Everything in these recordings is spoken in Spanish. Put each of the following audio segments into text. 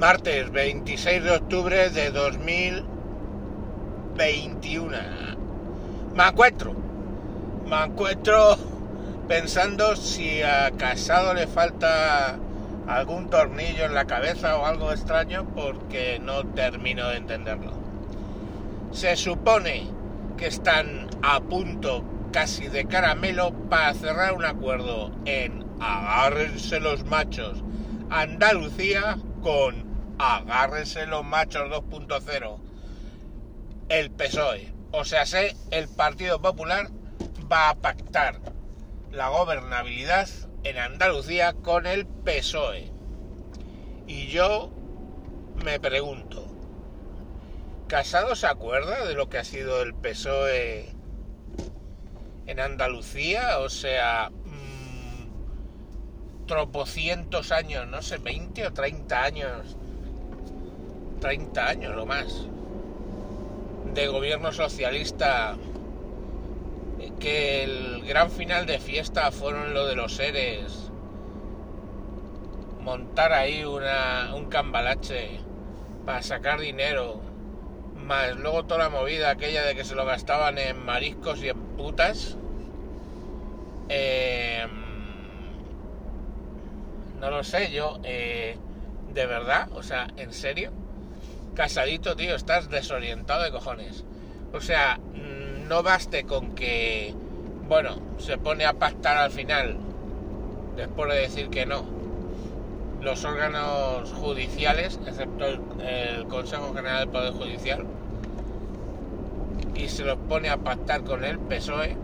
Martes 26 de octubre de 2021. Me encuentro. Me encuentro pensando si a Casado le falta algún tornillo en la cabeza o algo extraño porque no termino de entenderlo. Se supone que están a punto casi de caramelo para cerrar un acuerdo en agárrense los machos Andalucía con agárrense los machos 2.0 el PSOE. O sea, sé, el Partido Popular va a pactar la gobernabilidad en Andalucía con el PSOE. Y yo me pregunto, ¿Casado se acuerda de lo que ha sido el PSOE en Andalucía? O sea, mmm, tropocientos años, no sé, 20 o 30 años, 30 años o más, de gobierno socialista que el gran final de fiesta fueron lo de los seres. Montar ahí una, un cambalache para sacar dinero. Más luego toda la movida aquella de que se lo gastaban en mariscos y en putas. Eh, no lo sé, yo. Eh, de verdad, o sea, en serio. Casadito, tío, estás desorientado de cojones. O sea, no baste con que, bueno, se pone a pactar al final, después de decir que no, los órganos judiciales, excepto el, Consejo General del Poder Judicial, y se los pone a pactar con el PSOE,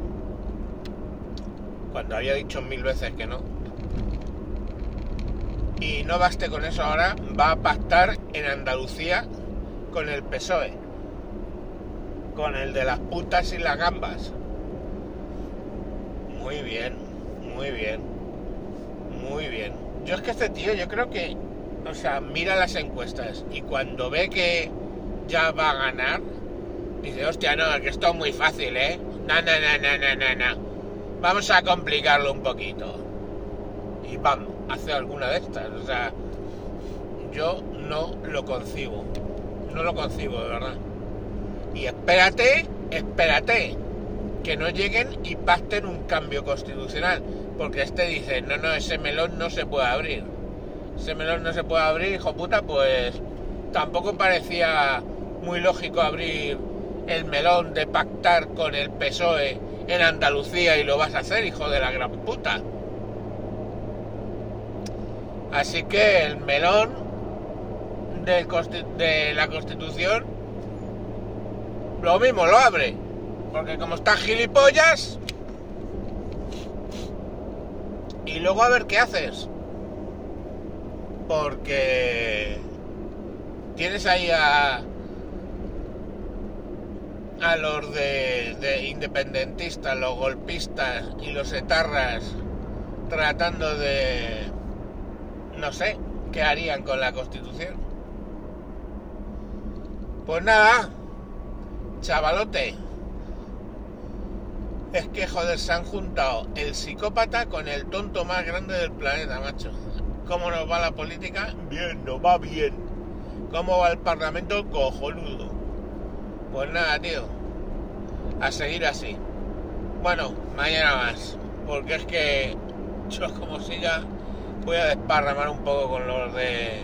cuando había dicho mil veces que no. Y no baste con eso ahora, va a pactar en Andalucía con el PSOE con el de las putas y las gambas. Muy bien, muy bien, muy bien. Yo es que este tío, yo creo que, o sea, mira las encuestas y cuando ve que ya va a ganar, dice, hostia, no, que esto es muy fácil, ¿eh? No, no, no, no, no, no, no. Vamos a complicarlo un poquito. Y vamos, hace alguna de estas. O sea, yo no lo concibo. No lo concibo, de verdad. Y espérate, espérate, que no lleguen y pacten un cambio constitucional. Porque este dice, no, no, ese melón no se puede abrir. Ese melón no se puede abrir, hijo puta, pues tampoco parecía muy lógico abrir el melón de pactar con el PSOE en Andalucía y lo vas a hacer, hijo de la gran puta. Así que el melón de la Constitución lo mismo lo abre. Porque como están gilipollas. Y luego a ver qué haces. Porque tienes ahí a. a los de, de independentistas, los golpistas y los etarras tratando de. no sé, qué harían con la constitución. Pues nada, Chavalote, es que joder, se han juntado el psicópata con el tonto más grande del planeta, macho. ¿Cómo nos va la política? Bien, nos va bien. ¿Cómo va el parlamento? Cojonudo. Pues nada, tío. A seguir así. Bueno, mañana más. Porque es que yo como siga voy a desparramar un poco con los de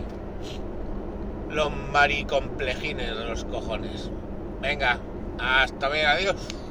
los maricomplejines de los cojones. Venga, hasta ver, adiós.